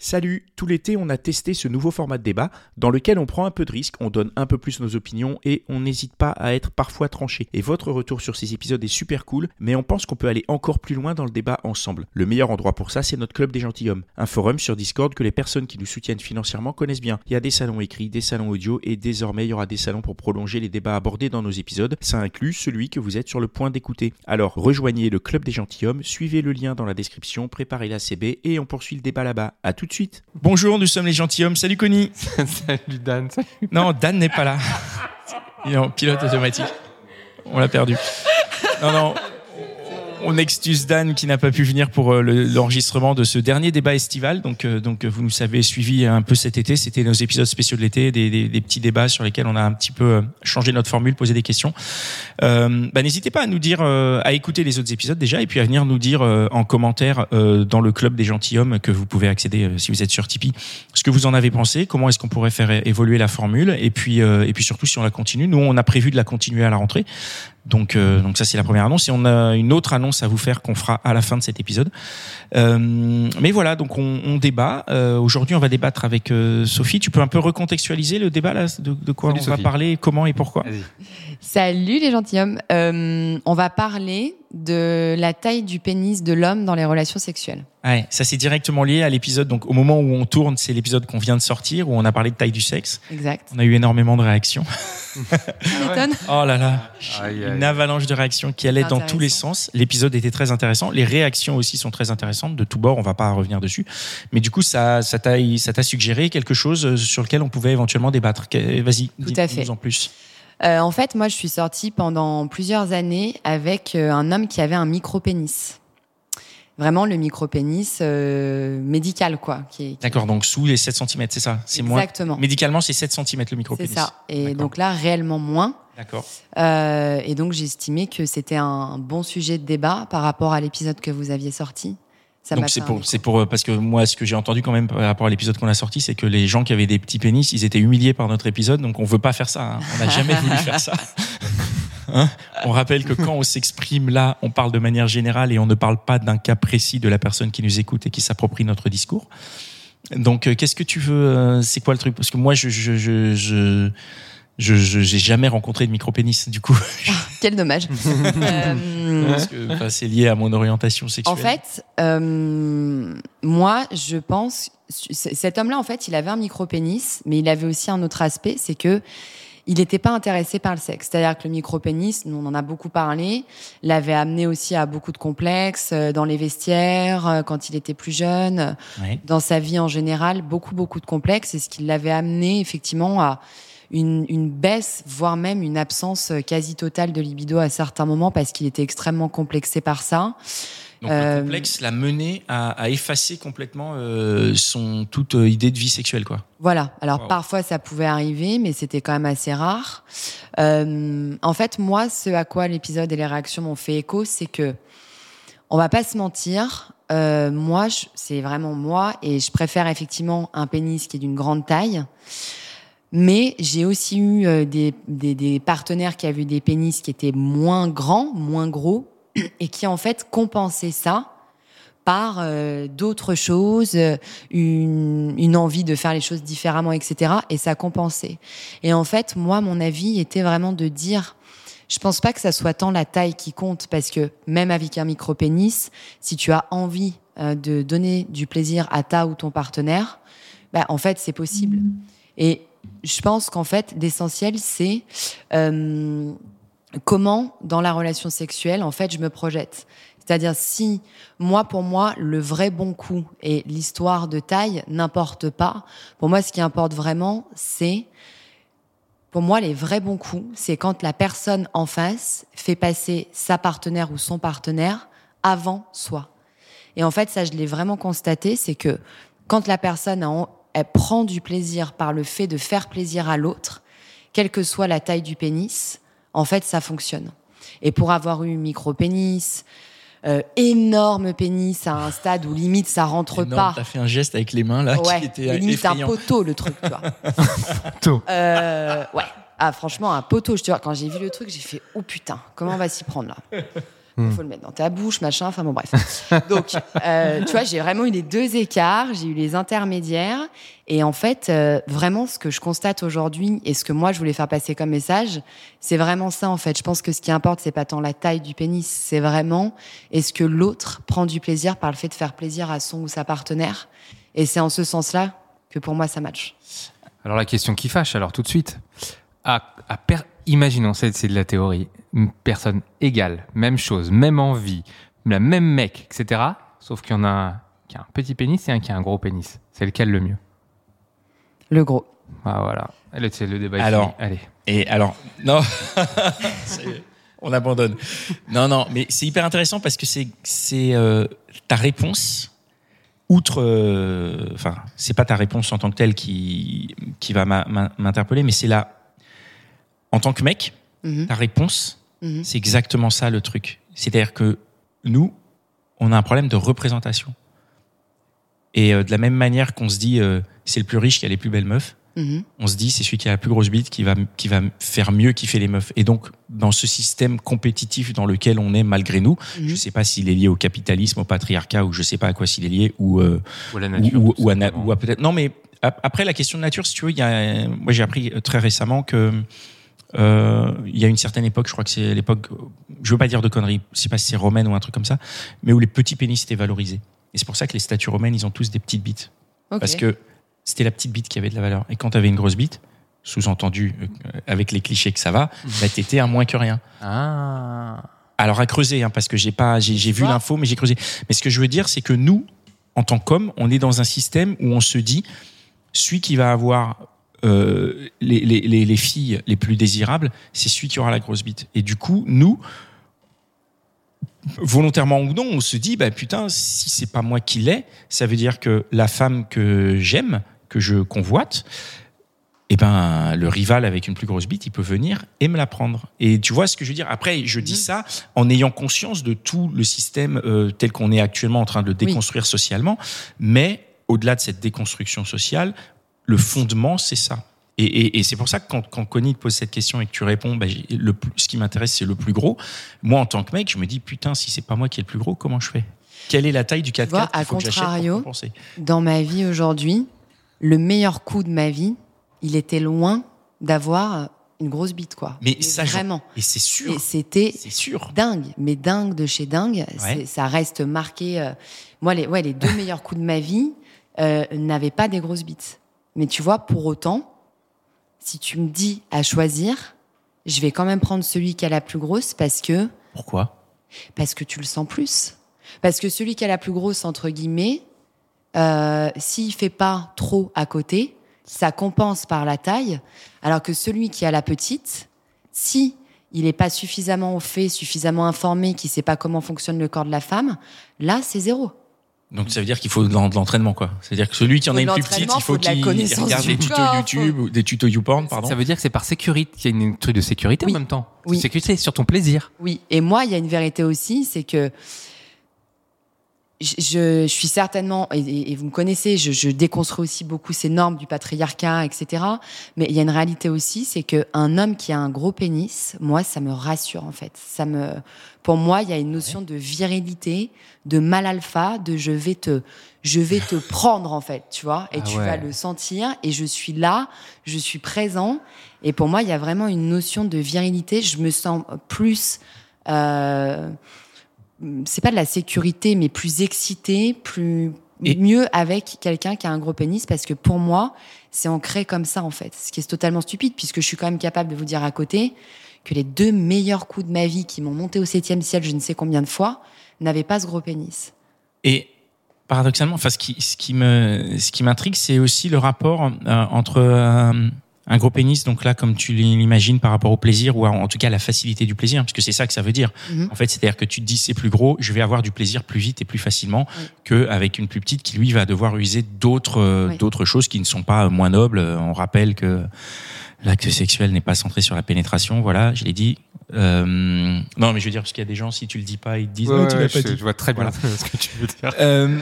Salut, tout l'été on a testé ce nouveau format de débat dans lequel on prend un peu de risque, on donne un peu plus nos opinions et on n'hésite pas à être parfois tranché. Et votre retour sur ces épisodes est super cool, mais on pense qu'on peut aller encore plus loin dans le débat ensemble. Le meilleur endroit pour ça c'est notre club des gentilshommes, un forum sur Discord que les personnes qui nous soutiennent financièrement connaissent bien. Il y a des salons écrits, des salons audio et désormais il y aura des salons pour prolonger les débats abordés dans nos épisodes. Ça inclut celui que vous êtes sur le point d'écouter. Alors rejoignez le club des gentilshommes, suivez le lien dans la description, préparez la CB et on poursuit le débat là-bas. À tout de suite. Bonjour, nous sommes les gentilshommes. Salut Connie. Salut Dan. Salut. Non, Dan n'est pas là. Il est en pilote automatique. On l'a perdu. Non, non. On excuse Dan qui n'a pas pu venir pour euh, le- l'enregistrement de ce dernier débat estival. Donc, euh, donc euh, vous nous avez suivi un peu cet été. C'était nos épisodes spéciaux de l'été, des, des- des petits débats sur lesquels on a un petit peu changé notre formule, posé des questions. Euh, bah, N'hésitez pas à nous dire, à écouter les autres épisodes déjà, et puis à venir nous dire en commentaire dans le club des gentilshommes que vous pouvez accéder si vous êtes sur Tipeee, ce que vous en avez pensé, comment est-ce qu'on pourrait faire évoluer la formule, et puis et puis surtout si on la continue. Nous, on a prévu de la continuer à la rentrée. Donc, euh, donc ça c'est la première annonce et on a une autre annonce à vous faire qu'on fera à la fin de cet épisode. Euh, mais voilà, donc on, on débat. Euh, Aujourd'hui, on va débattre avec euh, Sophie. Tu peux un peu recontextualiser le débat là, de, de quoi Salut, on va parler, comment et pourquoi? Salut les gentilshommes. Euh, on va parler de la taille du pénis de l'homme dans les relations sexuelles. Ouais, ça c'est directement lié à l'épisode. Donc au moment où on tourne, c'est l'épisode qu'on vient de sortir où on a parlé de taille du sexe. Exact. On a eu énormément de réactions. M'étonne. Oh là là, Aïe, aïe. une avalanche de réactions qui allait dans tous les sens. L'épisode était très intéressant. Les réactions aussi sont très intéressantes de tous bords. On va pas revenir dessus. Mais du coup, ça, ça t'a, ça t'a suggéré quelque chose euh, sur lequel on pouvait éventuellement débattre. Vas-y, Tout à dis-nous fait. en plus. Euh, en fait, moi, je suis sortie pendant plusieurs années avec euh, un homme qui avait un micro-pénis. Vraiment le micro-pénis euh, médical, quoi. Qui est, qui- D'accord, donc sous les 7 cm, c'est ça? C'est moins. Exactement. Médicalement, c'est 7 cm le C'est micro-pénis. ça. Et donc là, réellement moins. D'accord. Euh, et donc, j'ai estimé que c'était un bon sujet de débat par rapport à l'épisode que vous aviez sorti. Ça Donc c'est pour, c'est pour, euh, parce que moi, ce que j'ai entendu quand même par rapport à l'épisode qu'on a sorti, c'est que les gens qui avaient des petits pénis, ils étaient humiliés par notre épisode, donc on veut pas faire ça. hein. On n'a jamais voulu faire ça. Hein on rappelle que quand on s'exprime là, on parle de manière générale et on ne parle pas d'un cas précis de la personne qui nous écoute et qui s'approprie notre discours. Donc, euh, qu'est-ce que tu veux euh, C'est quoi le truc? Parce que moi, je, je, je, je, je, j'ai jamais rencontré de micro-pénis, du coup, Quel dommage. Euh, parce que c'est lié à mon orientation sexuelle. En fait, euh, moi, je pense, cet homme-là, en fait, il avait un micro-pénis, mais il avait aussi un autre aspect, c'est que il n'était pas intéressé par le sexe. C'est-à-dire que le micro-pénis, nous, on en a beaucoup parlé, l'avait amené aussi à beaucoup de complexes euh, dans les vestiaires, quand il était plus jeune, dans sa vie en général, beaucoup, beaucoup de complexes, et ce qui l'avait amené, effectivement, à une, une baisse, voire même une absence euh, quasi totale de libido à certains moments, parce qu'il était extrêmement complexé par ça. Donc Euh, le complexe l'a mené à, à effacer complètement euh, son toute euh, idée de vie sexuelle, quoi. Voilà. Alors Wow. parfois ça pouvait arriver, mais c'était quand même assez rare. Euh, en fait, moi, ce à quoi l'épisode et les réactions m'ont fait écho, c'est que on va pas se mentir. euh, moi, c'est vraiment moi, et je préfère effectivement un pénis qui est d'une grande taille. Mais j'ai aussi eu euh, des, des, des partenaires qui avaient eu des pénis qui étaient moins grands, moins gros, et qui en fait compensaient ça par euh, d'autres choses, euh, une, une envie de faire les choses différemment, etc. Et ça compensait. Et en fait, moi, mon avis était vraiment de dire, je pense pas que ça soit tant la taille qui compte, parce que même avec un micro-pénis, si tu as envie euh, de donner du plaisir à ta ou ton partenaire, bah, en fait, c'est possible. Et je pense qu'en fait, l'essentiel, c'est euh, comment, dans la relation sexuelle, en fait, je me projette. C'est-à-dire, si moi, pour moi, le vrai bon coup et l'histoire de taille n'importe pas, pour moi, ce qui importe vraiment, c'est, pour moi, les vrais bons coups, c'est quand la personne en face fait passer sa partenaire ou son partenaire avant soi. Et en fait, ça, je l'ai vraiment constaté, c'est que quand la personne elle prend du plaisir par le fait de faire plaisir à l'autre, quelle que soit la taille du pénis, en fait, ça fonctionne. Et pour avoir eu micro-pénis, euh, énorme pénis à un stade où limite ça rentre pas. T'as fait un geste avec les mains là ouais, qui était limite un poteau le truc, tu vois. poteau. Euh, ouais. Ah franchement un poteau, je te vois. Quand j'ai vu le truc, j'ai fait oh putain, comment on va s'y prendre là? Il hmm. faut le mettre dans ta bouche, machin, enfin bon, bref. Donc, euh, tu vois, j'ai vraiment eu les deux écarts, j'ai eu les intermédiaires. Et en fait, euh, vraiment, ce que je constate aujourd'hui et ce que moi, je voulais faire passer comme message, c'est vraiment ça, en fait. Je pense que ce qui importe, c'est pas tant la taille du pénis, c'est vraiment est-ce que l'autre prend du plaisir par le fait de faire plaisir à son ou sa partenaire. Et c'est en ce sens-là que pour moi, ça match. Alors, la question qui fâche, alors tout de suite. À, à imaginons, c'est de la théorie, une personne égale, même chose, même envie, la même mec, etc. Sauf qu'il y en a un qui a un petit pénis et un qui a un gros pénis. C'est lequel le mieux? Le gros. Ah voilà. C'est le débat. Alors, allez. Et alors, non, on abandonne. Non, non, mais c'est hyper intéressant parce que c'est c'est euh, ta réponse. Outre, euh, enfin, c'est pas ta réponse en tant que telle qui qui va m'interpeller, mais c'est la en tant que mec, mhm. ta réponse, mhm. c'est exactement ça le truc. C'est-à-dire que nous, on a un problème de représentation. Et euh, de la même manière qu'on se dit euh, c'est le plus riche qui a les plus belles meufs, mhm. on se dit c'est celui qui a la plus grosse bite qui va, qui va faire mieux kiffer les meufs. Et donc, dans ce système compétitif dans lequel on est malgré nous, je ne sais pas s'il est lié au capitalisme, au patriarcat, ou je ne sais pas à quoi s'il est lié, ou, euh, ou à la nature. Ou, à, peut-être. Non, mais après, la question de nature, si tu veux, y a, moi j'ai appris très récemment que euh, il y a une certaine époque, je crois que c'est l'époque, je veux pas dire de conneries, je sais pas si c'est romaine ou un truc comme ça, mais où les petits pénis étaient valorisés. Et c'est pour ça que les statues romaines, ils ont tous des petites bites. Parce que c'était la petite bite qui avait de la valeur. Et quand tu avais une grosse bite, sous-entendu euh, avec les clichés que ça va, bah t'étais un moins que rien. Ah. Alors à creuser, hein, parce que j'ai pas, j'ai vu l'info, mais j'ai creusé. Mais ce que je veux dire, c'est que nous, en tant qu'hommes, on est dans un système où on se dit, celui qui va avoir euh, les, les, les, filles les plus désirables, c'est celui qui aura la grosse bite. Et du coup, nous, volontairement ou non, on se dit, bah putain, si c'est pas moi qui l'ai, ça veut dire que la femme que j'aime, que je convoite, eh ben le rival avec une plus grosse bite, il peut venir et me la prendre. Et tu vois ce que je veux dire? Après, je dis mmh. ça en ayant conscience de tout le système euh, tel qu'on est actuellement en train de le déconstruire socialement, mais au-delà de cette déconstruction sociale, le fondement, c'est ça. Et, c'est pour ça que quand, quand Connie te pose cette question et que tu réponds, bah, le, ce qui m'intéresse, c'est le plus gros. Moi, en tant que mec, je me dis, putain, si c'est pas moi qui est le plus gros, comment je fais? Quelle est la taille du 4x4 À contrario, dans ma vie aujourd'hui, le meilleur coup de ma vie, il était loin d'avoir une grosse bite, quoi. Mais, ça, vraiment. Et c'est sûr. Et c'était dingue, mais dingue de chez dingue. Ça reste marqué. Euh, moi, les, ouais, les deux meilleurs coups de ma vie euh, n'avaient pas des grosses bites. Mais tu vois, pour autant, si tu me dis à choisir, je vais quand même prendre celui qui a la plus grosse parce que. Pourquoi? Parce que tu le sens plus. Parce que celui qui a la plus grosse, entre guillemets, euh, s'il fait pas trop à côté, ça compense par la taille. Alors que celui qui a la petite, si il n'est pas suffisamment au fait, suffisamment informé, qui sait pas comment fonctionne le corps de la femme, là, c'est zéro. Donc ça veut dire qu'il faut de l'entraînement quoi. C'est-à-dire que celui qui en a une plus petite, il faut qu'il regarde des tutos YouTube ou des tutos YouPorn pardon. Ça veut dire que c'est par sécurité, qu'il y a une truc de sécurité en même temps. Oui. Sécurité sur ton plaisir. Oui, et moi il y a une vérité aussi, c'est que je, suis certainement, et, vous me connaissez, je, déconstruis aussi beaucoup ces normes du patriarcat, etc. Mais il y a une réalité aussi, c'est qu'un homme qui a un gros pénis, moi, ça me rassure en fait. Ça me, pour moi, il y a une notion de virilité, de mal alpha, de je vais te, je vais te prendre en fait, tu vois, et ah tu vas le sentir. Et je suis là, je suis présent. Et pour moi, il y a vraiment une notion de virilité. Je me sens plus euh, c'est pas de la sécurité, mais plus excité, plus mieux avec quelqu'un qui a un gros pénis, parce que pour moi, c'est ancré comme ça en fait. Ce qui est totalement stupide, puisque je suis quand même capable de vous dire à côté que les deux meilleurs coups de ma vie qui m'ont monté au septième ciel, je ne sais combien de fois, n'avaient pas ce gros pénis. Et paradoxalement, enfin, ce qui, ce qui me, ce qui m'intrigue, c'est aussi le rapport euh, entre euh, Un gros pénis, donc là, comme tu l'imagines par rapport au plaisir, ou en tout cas la facilité du plaisir, parce que c'est ça que ça veut dire. Mhm. En fait, c'est-à-dire que tu te dis c'est plus gros, je vais avoir du plaisir plus vite et plus facilement qu'avec une plus petite qui, lui, va devoir user d'autres euh, Oui. d'autres choses qui ne sont pas moins nobles. On rappelle que l'acte sexuel n'est pas centré sur la pénétration, voilà, je l'ai dit. Euh, non, mais je veux dire, parce qu'il y a des gens, si tu le dis pas, ils te disent Ouais, non, tu l'as ouais, pas je, dit. je vois très bien Voilà. ce que tu veux dire. Euh,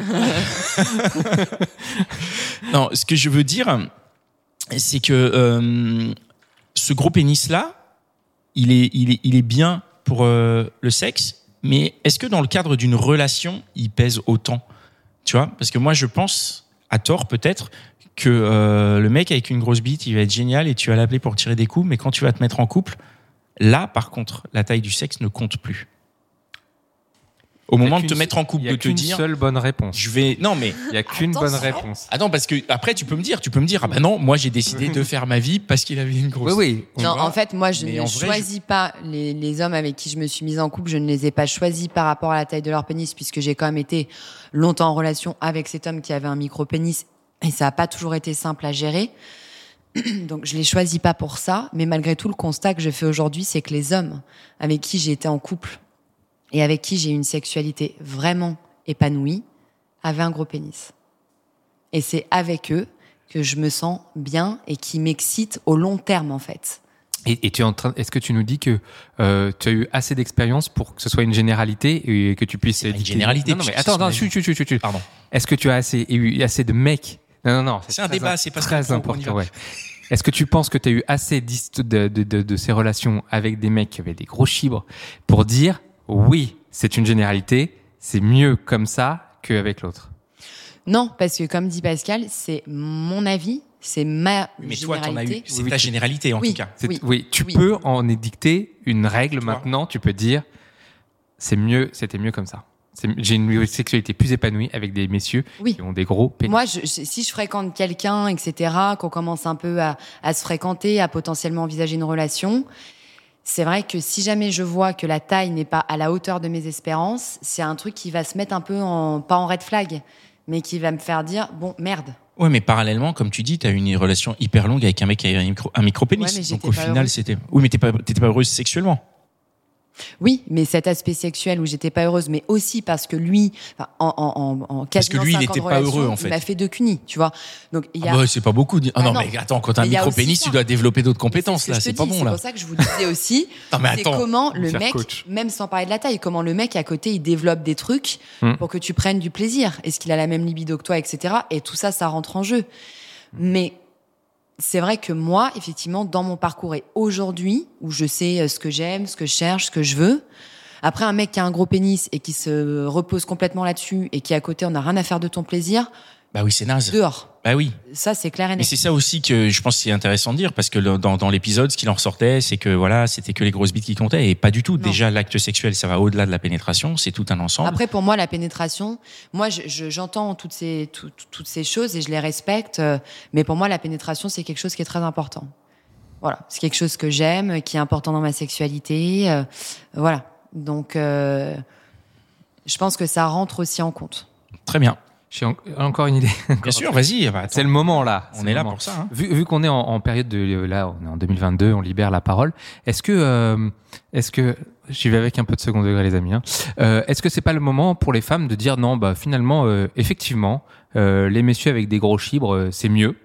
non, ce que je veux dire, c'est que euh, ce gros pénis-là, il est, il, est, il est bien pour euh, le sexe, mais est-ce que dans le cadre d'une relation, il pèse autant? Tu vois? Parce que moi, je pense, à tort peut-être, que euh, le mec avec une grosse bite, il va être génial et tu vas l'appeler pour tirer des coups, mais quand tu vas te mettre en couple, là, par contre, la taille du sexe ne compte plus. Au moment de te mettre en couple, Il y a de te qu'une dire, seule bonne réponse. je vais, non mais Il y a qu'une bonne réponse. Attends, parce que après, tu peux me dire, tu peux me dire, ah bah non, moi j'ai décidé de faire ma vie parce qu'il avait une grosse. Oui, oui. Non, en fait, moi, je Mais ne vrai, choisis pas les, les hommes avec qui je me suis mise en couple. Je ne les ai pas choisis par rapport à la taille de leur pénis, puisque j'ai quand même été longtemps en relation avec cet homme qui avait un micro-pénis et ça n'a pas toujours été simple à gérer. Donc, je les choisis pas pour ça. Mais malgré tout, le constat que je fais aujourd'hui, c'est que les hommes avec qui j'ai été en couple et avec qui j'ai une sexualité vraiment épanouie avaient un gros pénis. Et c'est avec eux que je me sens bien et qui m'excite au long terme, en fait. Et, et tu es en train, est-ce que tu nous dis que euh, tu as eu assez d'expérience pour que ce soit une généralité et que tu puisses pas une généralité, Non, non, mais attends, attends, chut, chut, chut, chut. Pardon. Est-ce que tu as assez, eu assez de mecs Non, non, non. C'est un débat, c'est pas ce très important. Ouais. Est-ce que tu penses que tu as eu assez de, de, de ces relations avec des mecs qui avaient des gros chibres pour dire oui, c'est une généralité, c'est mieux comme ça qu'avec l'autre Non, parce que comme dit Pascal, c'est mon avis, c'est ma Mais toi, t'en as eu. généralité. C'est Oui, ta généralité en Oui. tout cas. C'est- Oui. Oui, tu Oui. peux en édicter une règle Toi. maintenant. Tu peux dire, c'est mieux, c'était mieux comme ça. C'est- J'ai une sexualité plus épanouie avec des messieurs Oui. qui ont des gros pénis. Moi, je- je- si je fréquente quelqu'un, etc., qu'on commence un peu à, à se fréquenter, à potentiellement envisager une relation, c'est vrai que si jamais je vois que la taille n'est pas à la hauteur de mes espérances, c'est un truc qui va se mettre un peu en, pas en red flag, mais qui va me faire dire, bon, merde. Ouais, mais parallèlement, comme tu dis, t'as eu une relation hyper longue avec un mec qui avait un micro, un micro pénis. Ouais, Donc au final, c'était. Oui, mais t'es pas, t'étais pas heureuse sexuellement. Oui, mais cet aspect sexuel où j'étais pas heureuse, mais aussi parce que lui, en, en, en, en Parce que lui, il cinq ans était de pas heureux, en fait. Il m'a fait deux cunis, tu vois. Donc il y a. Ah bah, c'est pas beaucoup. Ah, Ah non, non. mais attends, quand t'as un micro pénis, tu dois développer d'autres compétences c'est ce là. C'est pas dis, bon C'est là. pour ça que je vous disais aussi. Non, mais c'est comment le mec, coach. même sans parler de la taille, comment le mec à côté il développe des trucs Hmm. pour que tu prennes du plaisir. Est-ce qu'il a la même libido que toi, etc. Et tout ça, ça rentre en jeu. Mais c'est vrai que moi, effectivement, dans mon parcours et aujourd'hui, où je sais euh, ce que j'aime, ce que je cherche, ce que je veux. Après, un mec qui a un gros pénis et qui se repose complètement là-dessus et qui à côté, on n'a rien à faire de ton plaisir, Bah oui, c'est naze. dehors. Bah oui. Ça, c'est clair et net. c'est ça aussi que je pense que c'est intéressant de dire parce que le- dans, dans l'épisode, ce qu'il en ressortait, c'est que voilà, c'était que les grosses bites qui comptaient et pas du tout. Non. Déjà, l'acte sexuel, ça va au-delà de la pénétration, c'est tout un ensemble. Après, pour moi, la pénétration, moi, je- je- j'entends toutes ces, tout- tout- toutes ces choses et je les respecte, euh, mais pour moi, la pénétration, c'est quelque chose qui est très important. Voilà, c'est quelque chose que j'aime, qui est important dans ma sexualité. euh, voilà, donc euh, je pense que ça rentre aussi en compte. Très bien. J'ai en- encore une idée. Bien sûr, vas-y. bah. C'est le moment là. On est là moment. pour ça. hein. Vu, vu qu'on est en, en période de là, on est en 2022, on libère la parole. Est-ce que, euh, est-ce que, j'y vais avec un peu de second degré, les amis. hein. Euh, est-ce que c'est pas le moment pour les femmes de dire non, bah finalement, euh, effectivement, euh, les messieurs avec des gros chibres, euh, c'est mieux?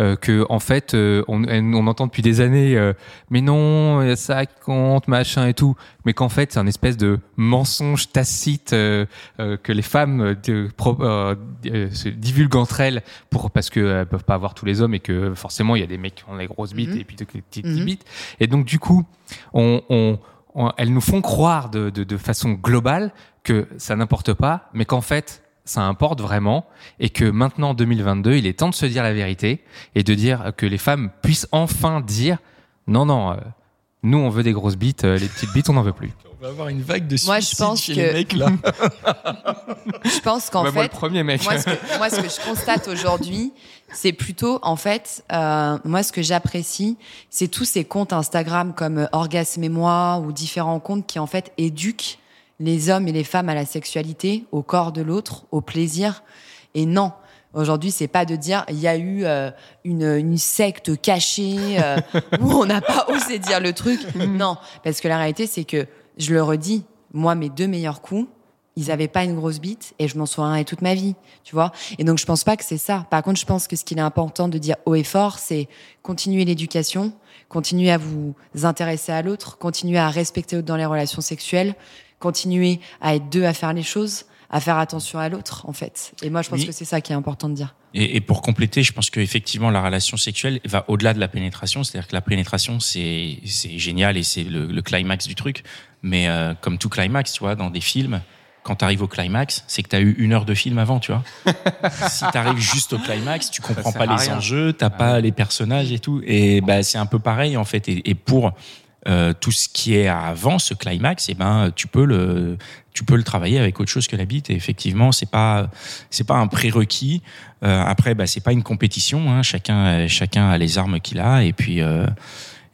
Euh, que en fait euh, on, on entend depuis des années euh, mais non ça compte machin et tout mais qu'en fait c'est un espèce de mensonge tacite euh, euh, que les femmes euh, de- pro- se divulguent entre elles pour parce que elles peuvent pas avoir tous les hommes et que forcément il y a des mecs qui ont des grosses bites Mhm. et puis des petites Mhm. bites et donc du coup on, on- on- elles nous font croire de, de, de façon globale que ça n'importe pas mais qu'en fait ça importe vraiment et que maintenant en 2022 il est temps de se dire la vérité et de dire que les femmes puissent enfin dire non non euh, nous on veut des grosses bites euh, les petites bites on n'en veut plus On va avoir une vague de Moi, je pense chez que- les mecs là. Je pense qu'en Ouais, moi le fait, premier mec moi, ce que, moi, ce que je constate aujourd'hui, c'est plutôt, en fait, euh, moi, ce que j'apprécie, c'est tous ces comptes Instagram comme Orgasme et moi ou différents comptes qui, en fait, éduquent les hommes et les femmes à la sexualité, au corps de l'autre, au plaisir. Et non, Aujourd'hui, c'est pas de dire il y a eu euh, une, une secte cachée euh, où on n'a pas osé dire le truc. non, parce que la réalité, c'est que je le redis, moi, mes deux meilleurs coups, ils avaient pas une grosse bite et je m'en souviendrai toute ma vie, tu vois. Et donc je pense pas que c'est ça. Par contre, je pense que ce qu'il est important de dire haut et fort, c'est continuer l'éducation, continuer à vous intéresser à l'autre, continuer à respecter l'autre dans les relations sexuelles, continuer à être deux à faire les choses, à faire attention à l'autre, en fait. Et moi, je pense Oui. que c'est ça qui est important de dire. Et, et pour compléter, je pense qu'effectivement, la relation sexuelle va au-delà de la pénétration. C'est-à-dire que la pénétration, c'est génial et c'est le, le climax du truc. Mais euh, comme tout climax, tu vois, dans des films, quand tu arrives au climax, c'est que tu as eu une heure de film avant, tu vois. si tu arrives juste au climax, tu comprends pas les rien. enjeux, t'as pas les personnages et tout. Et bah, c'est un peu pareil, en fait. Et, et pour euh, tout ce qui est avant ce climax, et ben, tu peux le, tu peux le travailler avec autre chose que la bite. Et effectivement, c'est pas, c'est pas un prérequis. Euh, après, bah, c'est pas une compétition. Hein. Chacun, euh, chacun a les armes qu'il a. Et puis, euh,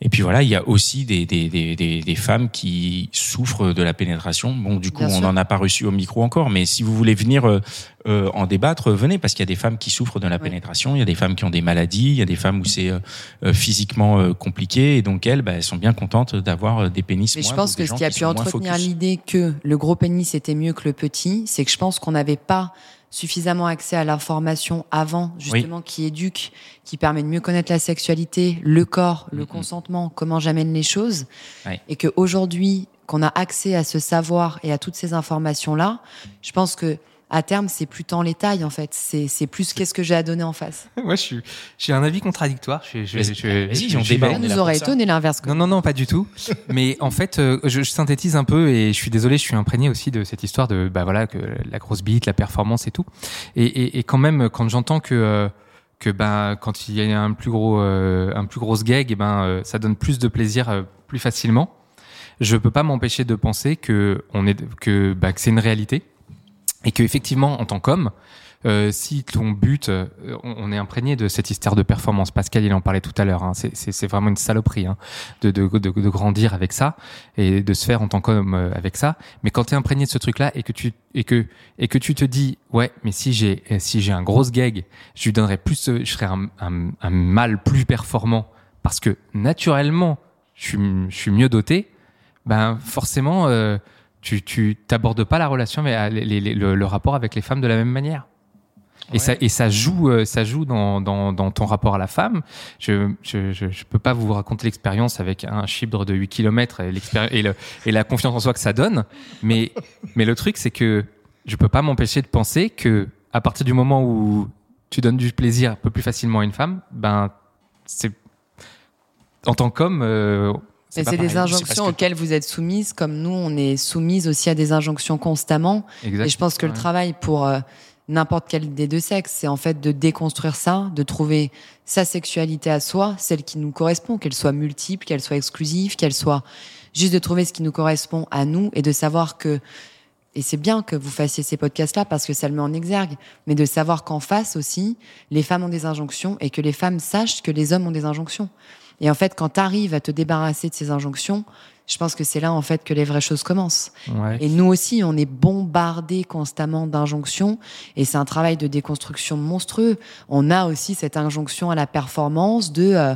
et puis voilà, il y a aussi des, des, des, des, femmes qui souffrent de la pénétration. Bon, du coup, Bien on n'en a pas reçu au micro encore, mais si vous voulez venir euh, en débattre, venez, parce qu'il y a des femmes qui souffrent de la Oui. pénétration, il y a des femmes qui ont des maladies, il y a des femmes où c'est euh, euh, physiquement euh, compliqué, et donc elles, bah, elles sont bien contentes d'avoir des pénis Mais je pense que ce qui a pu entretenir l'idée que le gros pénis était mieux que le petit, c'est que je pense qu'on n'avait pas suffisamment accès à l'information avant, justement, qui éduque, qui permet de mieux connaître la sexualité, le corps, le consentement, comment j'amène les choses. Ouais. Et qu'aujourd'hui, qu'on a accès à ce savoir et à toutes ces informations-là, je pense que à terme, c'est plus tant les tailles, en fait. C'est plus qu'est-ce que j'ai à donner en face. Moi, je suis, j'ai un avis contradictoire. Je, je, on débat. nous aurait étonné l'inverse. Non, non, non, pas du tout. Mais en fait, euh, je, je synthétise un peu et je suis désolé, je suis imprégné aussi de cette histoire de, bah voilà, que la grosse bite, la performance et tout. Et, et, et quand même, quand j'entends que, euh, que ben, quand il y a un plus gros, euh, un plus gros gag, et ben, euh, ça donne plus de plaisir euh, plus facilement. Je peux pas m'empêcher de penser que on est, que, bah, que c'est une réalité et que effectivement, en tant qu'homme, euh, si ton but, euh, on, est imprégné de cette hystère de performance. Pascal, il en parlait tout à l'heure. Hein, c'est- vraiment une saloperie hein, de, de, de, de grandir avec ça et de se faire en tant qu'homme euh, avec ça. Mais quand tu es imprégné de ce truc-là et que tu et que et que tu te dis ouais, mais si j'ai euh, si j'ai un gros gag, je lui donnerais plus, euh, je serais un, un, un mâle plus performant parce que naturellement, je suis je suis mieux doté. Ben forcément. Tu tu t'abordes pas la relation mais euh, les- les- les- le, le rapport avec les femmes de la même manière. Et ça et ça joue euh, ça joue dans, dans, dans ton rapport à la femme. Je je, je, je peux pas vous raconter l'expérience avec un chibre de 8 km et et, le, et la confiance en soi que ça donne. Mais mais le truc c'est que je peux pas m'empêcher de penser que à partir du moment où tu donnes du plaisir un peu plus facilement à une femme ben c'est en tant qu'homme euh, Mais c'est des pareil. injonctions auxquelles vous êtes soumises, comme nous, on est soumises aussi à des injonctions constamment. exact Et je pense que le travail pour euh, n'importe quel des deux sexes, c'est en fait de déconstruire ça, de trouver sa sexualité à soi, celle qui nous correspond, qu'elle soit multiple, qu'elle soit exclusive, qu'elle soit juste de trouver ce qui nous correspond à nous et de savoir que et c'est bien que vous fassiez ces podcasts-là parce que ça le met en exergue, mais de savoir qu'en face aussi, les femmes ont des injonctions et que les femmes sachent que les hommes ont des injonctions. Et en fait, quand tu arrives à te débarrasser de ces injonctions, je pense que c'est là en fait que les vraies choses commencent. Ouais. Et nous aussi, on est bombardés constamment d'injonctions et c'est un travail de déconstruction monstrueux. On a aussi cette injonction à la performance de euh,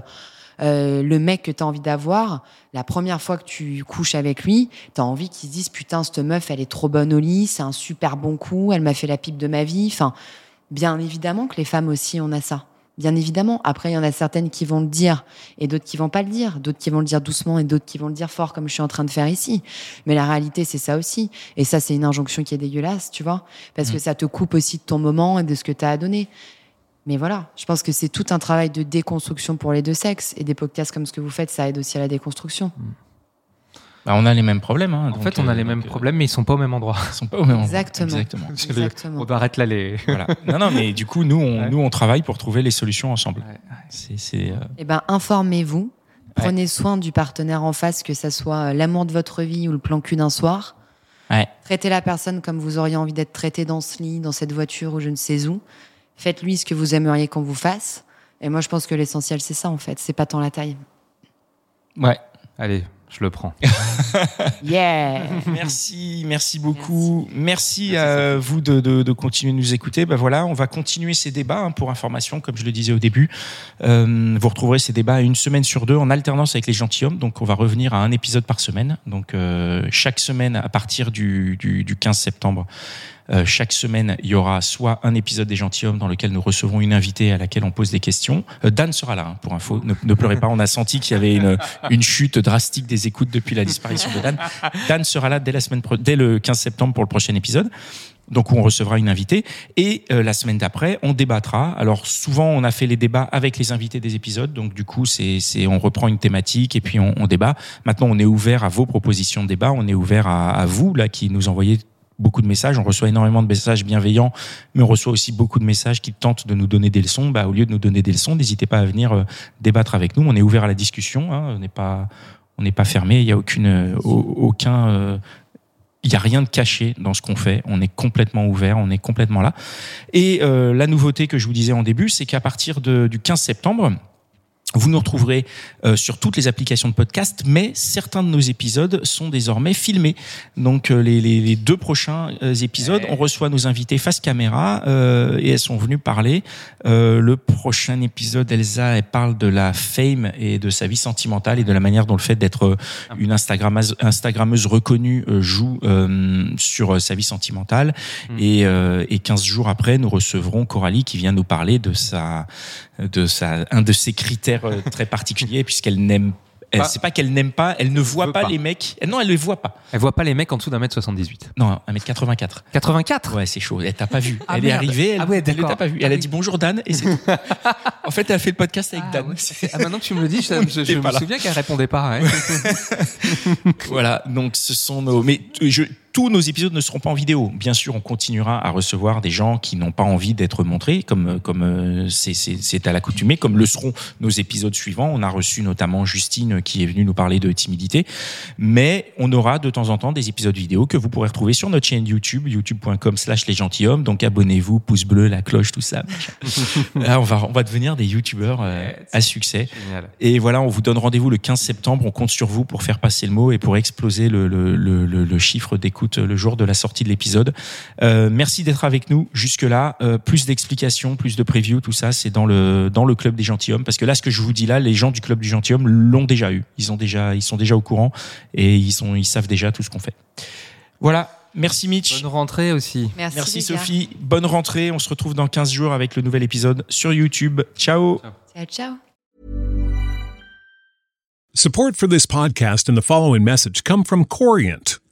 euh, le mec que tu as envie d'avoir, la première fois que tu couches avec lui, tu as envie qu'il se dise putain, cette meuf, elle est trop bonne au lit, c'est un super bon coup, elle m'a fait la pipe de ma vie. Enfin, bien évidemment que les femmes aussi, on a ça. Bien évidemment. Après, il y en a certaines qui vont le dire et d'autres qui vont pas le dire, d'autres qui vont le dire doucement et d'autres qui vont le dire fort, comme je suis en train de faire ici. Mais la réalité, c'est ça aussi. Et ça, c'est une injonction qui est dégueulasse, tu vois, parce que ça te coupe aussi de ton moment et de ce que tu as à donner. Mais voilà, je pense que c'est tout un travail de déconstruction pour les deux sexes. Et des podcasts comme ce que vous faites, ça aide aussi à la déconstruction. Bah, on a les mêmes problèmes. Hein, en donc, fait on a euh, les mêmes euh, problèmes mais ils sont pas au même endroit Ils sont pas au même endroit. Exactement. Exactement. Exactement. on arrête là les Voilà. Non, non, mais du coup, nous, on, Ouais. nous, on travaille pour trouver les solutions ensemble. Ouais, ouais. C'est, c'est, euh, Eh ben, informez-vous. Prenez soin du partenaire en face, que ça soit l'amour de votre vie ou le plan cul d'un soir. Ouais. Traitez la personne comme vous auriez envie d'être traité dans ce lit, dans cette voiture ou je ne sais où. Faites-lui ce que vous aimeriez qu'on vous fasse. Et moi, je pense que l'essentiel, c'est ça, en fait. C'est pas tant la taille. ouais. allez Je le prends. Yeah. Merci, merci beaucoup. Merci, à vous de, de- de continuer de nous écouter. Ben voilà, on va continuer ces débats hein, pour information, comme je le disais au début. Euh, vous retrouverez ces débats une semaine sur deux en alternance avec les gentilshommes. Donc, on va revenir à un épisode par semaine. Donc, euh, chaque semaine à partir du, du, du 15 septembre. Euh, chaque semaine, il y aura soit un épisode gentilshommes dans lequel nous recevrons une invitée à laquelle on pose des questions. Euh, Dan sera là, hein, pour info. Ne, pleurez pas, on a senti qu'il y avait une, une chute drastique des écoutes depuis la disparition de Dan. Dan sera là dès, la semaine pro- dès le 15 septembre pour le prochain épisode. Donc où on recevra une invitée et euh, la semaine d'après on débattra. Alors souvent on a fait les débats avec les invités des épisodes, donc du coup c'est on reprend une thématique et puis on, on débat. Maintenant on est ouvert à vos propositions de débat, on est ouvert à, à vous là qui nous envoyez beaucoup de messages. On reçoit énormément de messages bienveillants, mais on reçoit aussi beaucoup de messages qui tentent de nous donner des leçons. Bah, au lieu de nous donner des leçons, n'hésitez pas à venir euh, débattre avec nous. On est ouvert à la discussion. Hein. On n'est pas, on n'est pas fermé. Il y a aucune, euh, au- aucun, euh, il n'y a rien de caché dans ce qu'on fait. On est complètement ouvert, on est complètement là. Et la nouveauté que je vous disais en début, c'est qu'à partir du 15 septembre, vous nous retrouverez euh, sur toutes les applications de podcast, mais certains de nos épisodes sont désormais filmés. Donc euh, les, les- les deux prochains euh, épisodes, on reçoit nos invités face caméra euh, et elles sont venues parler. Euh, le prochain épisode, Elsa, elle parle de la fame et de sa vie sentimentale et de la manière dont le fait d'être une Instagrammeuse, Instagrammeuse reconnue joue euh, sur sa vie sentimentale. Et, euh, et 15 jours après, nous recevrons Coralie qui vient nous parler de sa, de sa, un de ses critères très particuliers puisqu'elle n'aime elle, Pas- c'est pas qu'elle n'aime pas, elle ne voit pas, pas. les mecs. Non, elle les voit pas. Elle voit pas les mecs en dessous d'un mètre 78. Non, 1m84. 84 Ouais, c'est chaud. Elle t'a pas vu. Ah, elle est arrivée, elle, Ah ouais, elle t'a pas vu. Elle Ah a oui. dit bonjour Dan et c'est tout. en fait, elle a fait le podcast avec Dan. Ah, maintenant que tu me le dis, je, me là. souviens qu'elle répondait pas. Voilà, donc ce sont nos. Mais je- tous nos épisodes ne seront pas en vidéo. Bien sûr, on continuera à recevoir des gens qui n'ont pas envie d'être montrés, comme comme euh, c'est à l'accoutumée, comme le seront nos épisodes suivants. On a reçu notamment Justine qui est venue nous parler de timidité, mais on aura de temps en temps des épisodes vidéo que vous pourrez retrouver sur notre chaîne YouTube, youtube.com/slash les gentilshommes. Donc abonnez-vous, pouce bleu, la cloche, tout ça. Là, on va on va devenir des youtubeurs euh, à succès. Génial. Et voilà, on vous donne rendez-vous le 15 septembre. On compte sur vous pour faire passer le mot et pour exploser le, le, le, le- le chiffre d'écoute le jour de la sortie de l'épisode. Euh, merci d'être avec nous jusque-là. Euh, plus d'explications, plus de previews, tout ça, c'est dans le, dans le club des gentilshommes. Parce que là, ce que je vous dis là, les gens du club du gentilhomme l'ont déjà eu. Ils, ont déjà, ils sont déjà au courant et ils, sont, ils savent déjà tout ce qu'on fait. Voilà. Merci Mitch. Bonne rentrée aussi. Merci. Sophie. Bonne rentrée. On se retrouve dans 15 jours avec le nouvel épisode sur YouTube. Ciao. Ciao, ciao. Support for this podcast and the following message come from Corient.